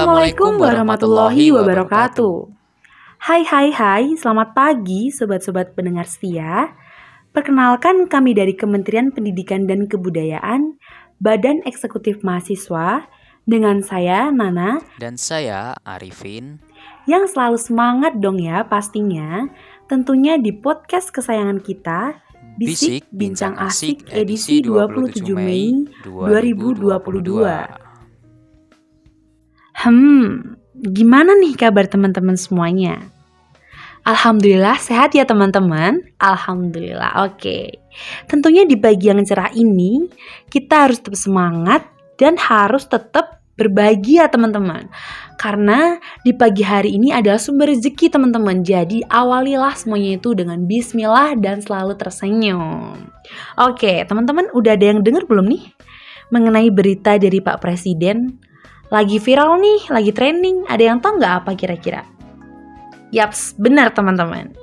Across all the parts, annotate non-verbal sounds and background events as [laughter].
Assalamualaikum warahmatullahi wabarakatuh. Hai hai hai, selamat pagi sobat-sobat pendengar setia. Perkenalkan kami dari Kementerian Pendidikan dan Kebudayaan, Badan Eksekutif Mahasiswa, dengan saya Nana Dan saya Arifin. yang selalu semangat dong ya pastinya. Tentunya di podcast kesayangan kita, Bisik Bincang Asik edisi 27 Mei 2022. Hmm, gimana nih kabar teman-teman semuanya? Alhamdulillah sehat ya teman-teman. Alhamdulillah. Oke. Tentunya di pagi yang cerah ini kita harus tetap semangat dan harus tetap berbagi ya teman-teman. Karena di pagi hari ini adalah sumber rezeki teman-teman. Jadi awalilah semuanya itu dengan bismillah dan selalu tersenyum. Oke, teman-teman udah ada yang dengar belum nih mengenai berita dari Pak Presiden lagi viral nih, lagi trending. Ada yang tahu nggak apa kira-kira? Yaps, benar teman-teman.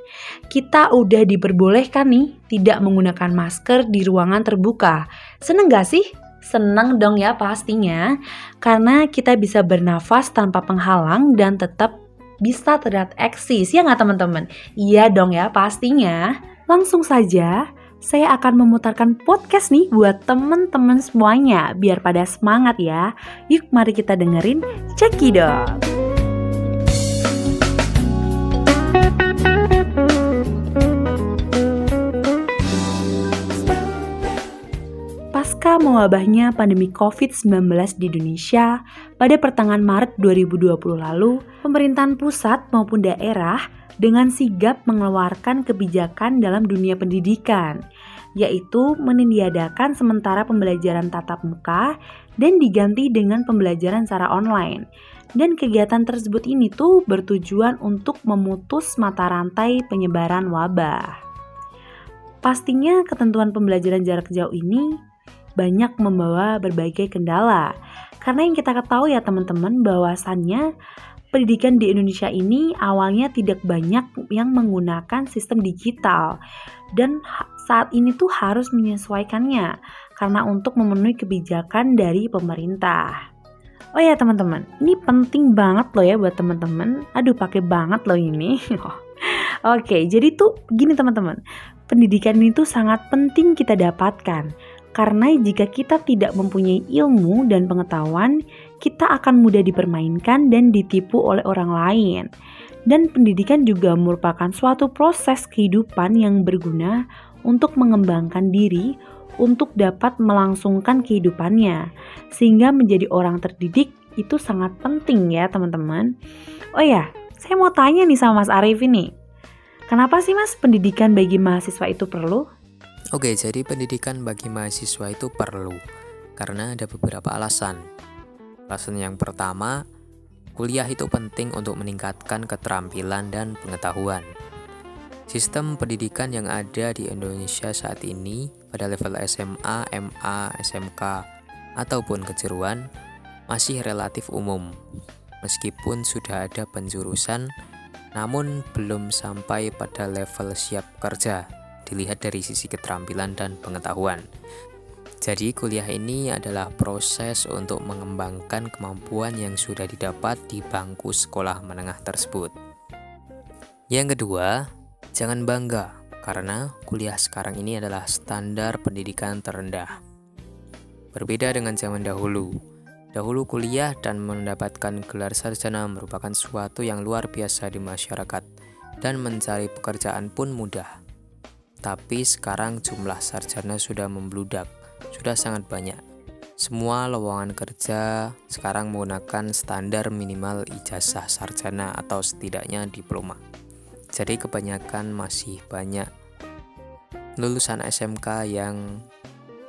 Kita udah diperbolehkan nih tidak menggunakan masker di ruangan terbuka. Seneng gak sih? Seneng dong ya pastinya. Karena kita bisa bernafas tanpa penghalang dan tetap bisa terlihat eksis. Ya nggak teman-teman? Iya dong ya pastinya. Langsung saja saya akan memutarkan podcast nih buat temen-temen semuanya biar pada semangat ya. Yuk mari kita dengerin Cekidot. Pasca mewabahnya pandemi COVID-19 di Indonesia pada pertengahan Maret 2020 lalu, pemerintahan pusat maupun daerah dengan sigap mengeluarkan kebijakan dalam dunia pendidikan, yaitu meniadakan sementara pembelajaran tatap muka dan diganti dengan pembelajaran secara online. Dan kegiatan tersebut ini tuh bertujuan untuk memutus mata rantai penyebaran wabah. Pastinya ketentuan pembelajaran jarak jauh ini banyak membawa berbagai kendala. Karena yang kita ketahui ya teman-teman bahwasannya pendidikan di Indonesia ini awalnya tidak banyak yang menggunakan sistem digital dan saat ini tuh harus menyesuaikannya karena untuk memenuhi kebijakan dari pemerintah. Oh ya teman-teman, ini penting banget loh ya buat teman-teman. Aduh pakai banget loh ini. [laughs] Oke, jadi tuh gini teman-teman. Pendidikan ini tuh sangat penting kita dapatkan karena jika kita tidak mempunyai ilmu dan pengetahuan, kita akan mudah dipermainkan dan ditipu oleh orang lain. Dan pendidikan juga merupakan suatu proses kehidupan yang berguna untuk mengembangkan diri untuk dapat melangsungkan kehidupannya. Sehingga menjadi orang terdidik itu sangat penting ya teman-teman. Oh ya, saya mau tanya nih sama Mas Arif ini. Kenapa sih Mas pendidikan bagi mahasiswa itu perlu? Oke, jadi pendidikan bagi mahasiswa itu perlu karena ada beberapa alasan. Alasan yang pertama, kuliah itu penting untuk meningkatkan keterampilan dan pengetahuan. Sistem pendidikan yang ada di Indonesia saat ini pada level SMA, MA, SMK, ataupun kejuruan masih relatif umum. Meskipun sudah ada penjurusan, namun belum sampai pada level siap kerja, dilihat dari sisi keterampilan dan pengetahuan. Jadi, kuliah ini adalah proses untuk mengembangkan kemampuan yang sudah didapat di bangku sekolah menengah tersebut. Yang kedua, Jangan bangga, karena kuliah sekarang ini adalah standar pendidikan terendah. Berbeda dengan zaman dahulu. Dahulu kuliah dan mendapatkan gelar sarjana merupakan suatu yang luar biasa di masyarakat dan mencari pekerjaan pun mudah. Tapi sekarang jumlah sarjana sudah membludak, sudah sangat banyak. Semua lowongan kerja sekarang menggunakan standar minimal ijazah sarjana atau setidaknya diploma. Jadi kebanyakan masih banyak lulusan SMK yang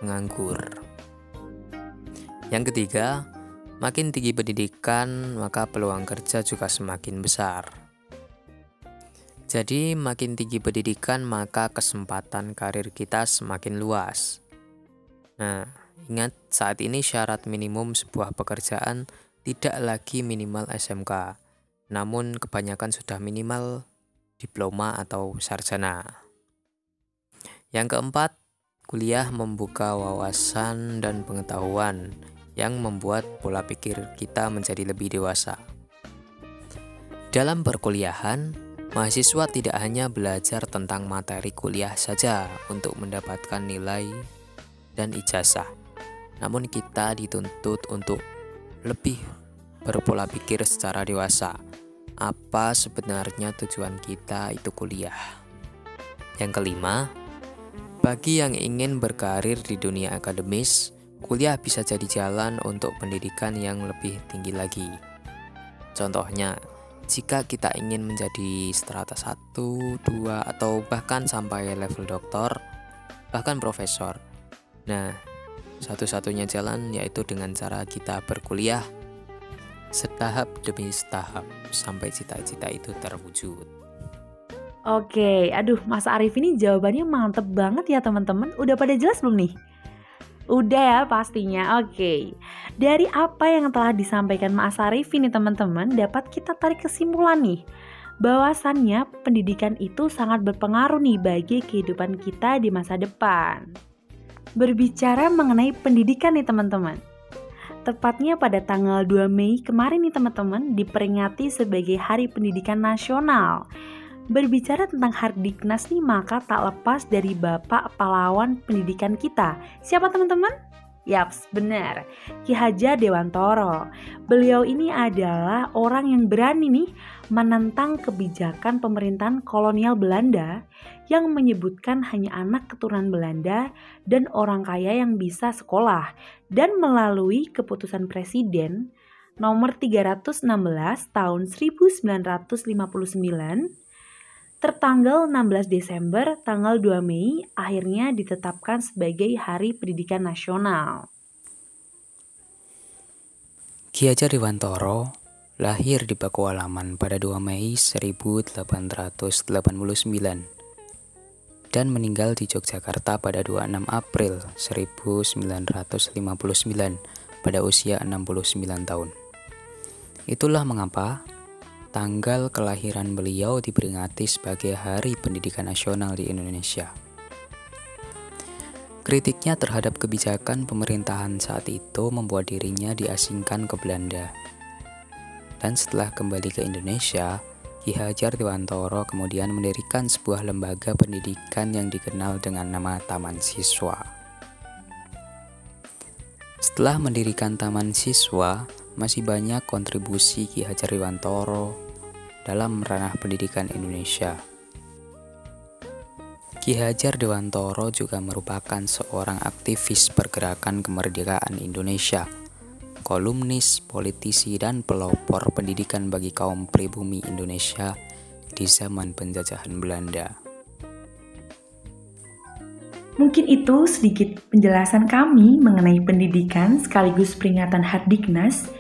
menganggur. Yang ketiga, makin tinggi pendidikan, maka peluang kerja juga semakin besar. Jadi, makin tinggi pendidikan, maka kesempatan karir kita semakin luas. Nah, ingat saat ini syarat minimum sebuah pekerjaan tidak lagi minimal SMK, namun kebanyakan sudah minimal diploma atau sarjana. Yang keempat, kuliah membuka wawasan dan pengetahuan yang membuat pola pikir kita menjadi lebih dewasa. Dalam perkuliahan, mahasiswa tidak hanya belajar tentang materi kuliah saja untuk mendapatkan nilai dan ijazah, namun kita dituntut untuk lebih berpola pikir secara dewasa. Apa sebenarnya tujuan kita itu kuliah? Yang kelima, bagi yang ingin berkarir di dunia akademis, kuliah bisa jadi jalan untuk pendidikan yang lebih tinggi lagi. Contohnya, jika kita ingin menjadi strata 1, 2, atau bahkan sampai level doktor, bahkan profesor. Nah, satu-satunya jalan yaitu dengan cara kita berkuliah setahap demi setahap sampai cita-cita itu terwujud. Oke, aduh Mas Arif ini jawabannya mantep banget ya teman-teman. Udah pada jelas belum nih? Udah ya pastinya, oke. Dari apa yang telah disampaikan Mas Arif ini teman-teman, dapat kita tarik kesimpulan nih. Bahwasannya pendidikan itu sangat berpengaruh nih bagi kehidupan kita di masa depan. Berbicara mengenai pendidikan nih teman-teman. Tepatnya pada tanggal 2 Mei kemarin nih teman-teman diperingati sebagai Hari Pendidikan Nasional Berbicara tentang Hardiknas nih maka tak lepas dari Bapak pahlawan pendidikan kita. Siapa teman-teman? Yaps, benar. Ki Hajar Dewantoro. Beliau ini adalah orang yang berani nih menentang kebijakan pemerintahan kolonial Belanda yang menyebutkan hanya anak keturunan Belanda dan orang kaya yang bisa sekolah dan melalui keputusan presiden nomor 316 tahun 1959 tertanggal 16 Desember tanggal 2 Mei akhirnya ditetapkan sebagai Hari Pendidikan Nasional. Ki Hajar Dewantoro lahir di Pakualaman pada 2 Mei 1889 dan meninggal di Yogyakarta pada 26 April 1959 pada usia 69 tahun. Itulah mengapa tanggal kelahiran beliau diperingati sebagai Hari Pendidikan Nasional di Indonesia. Kritiknya terhadap kebijakan pemerintahan saat itu membuat dirinya diasingkan ke Belanda. Dan setelah kembali ke Indonesia, Ki Hajar Dewantoro kemudian mendirikan sebuah lembaga pendidikan yang dikenal dengan nama Taman Siswa. Setelah mendirikan Taman Siswa, masih banyak kontribusi Ki Hajar Dewantoro dalam ranah pendidikan Indonesia. Ki Hajar Dewantoro juga merupakan seorang aktivis pergerakan kemerdekaan Indonesia, kolumnis, politisi, dan pelopor pendidikan bagi kaum pribumi Indonesia di zaman penjajahan Belanda. Mungkin itu sedikit penjelasan kami mengenai pendidikan sekaligus peringatan Hardiknas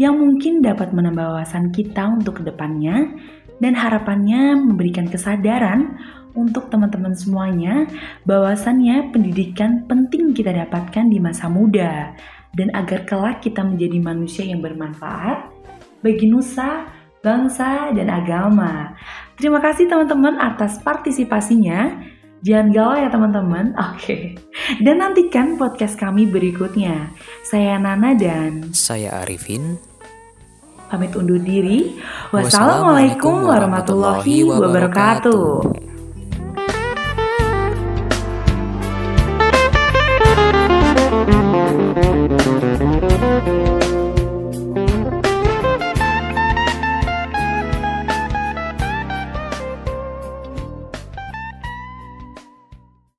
yang mungkin dapat menambah wawasan kita untuk ke depannya dan harapannya memberikan kesadaran untuk teman-teman semuanya bahwasannya pendidikan penting kita dapatkan di masa muda dan agar kelak kita menjadi manusia yang bermanfaat bagi nusa, bangsa, dan agama. Terima kasih teman-teman atas partisipasinya. Jangan galau ya teman-teman. [laughs] Oke. Dan nantikan podcast kami berikutnya. Saya Nana dan saya Arifin pamit undur diri. Wassalamualaikum warahmatullahi wabarakatuh.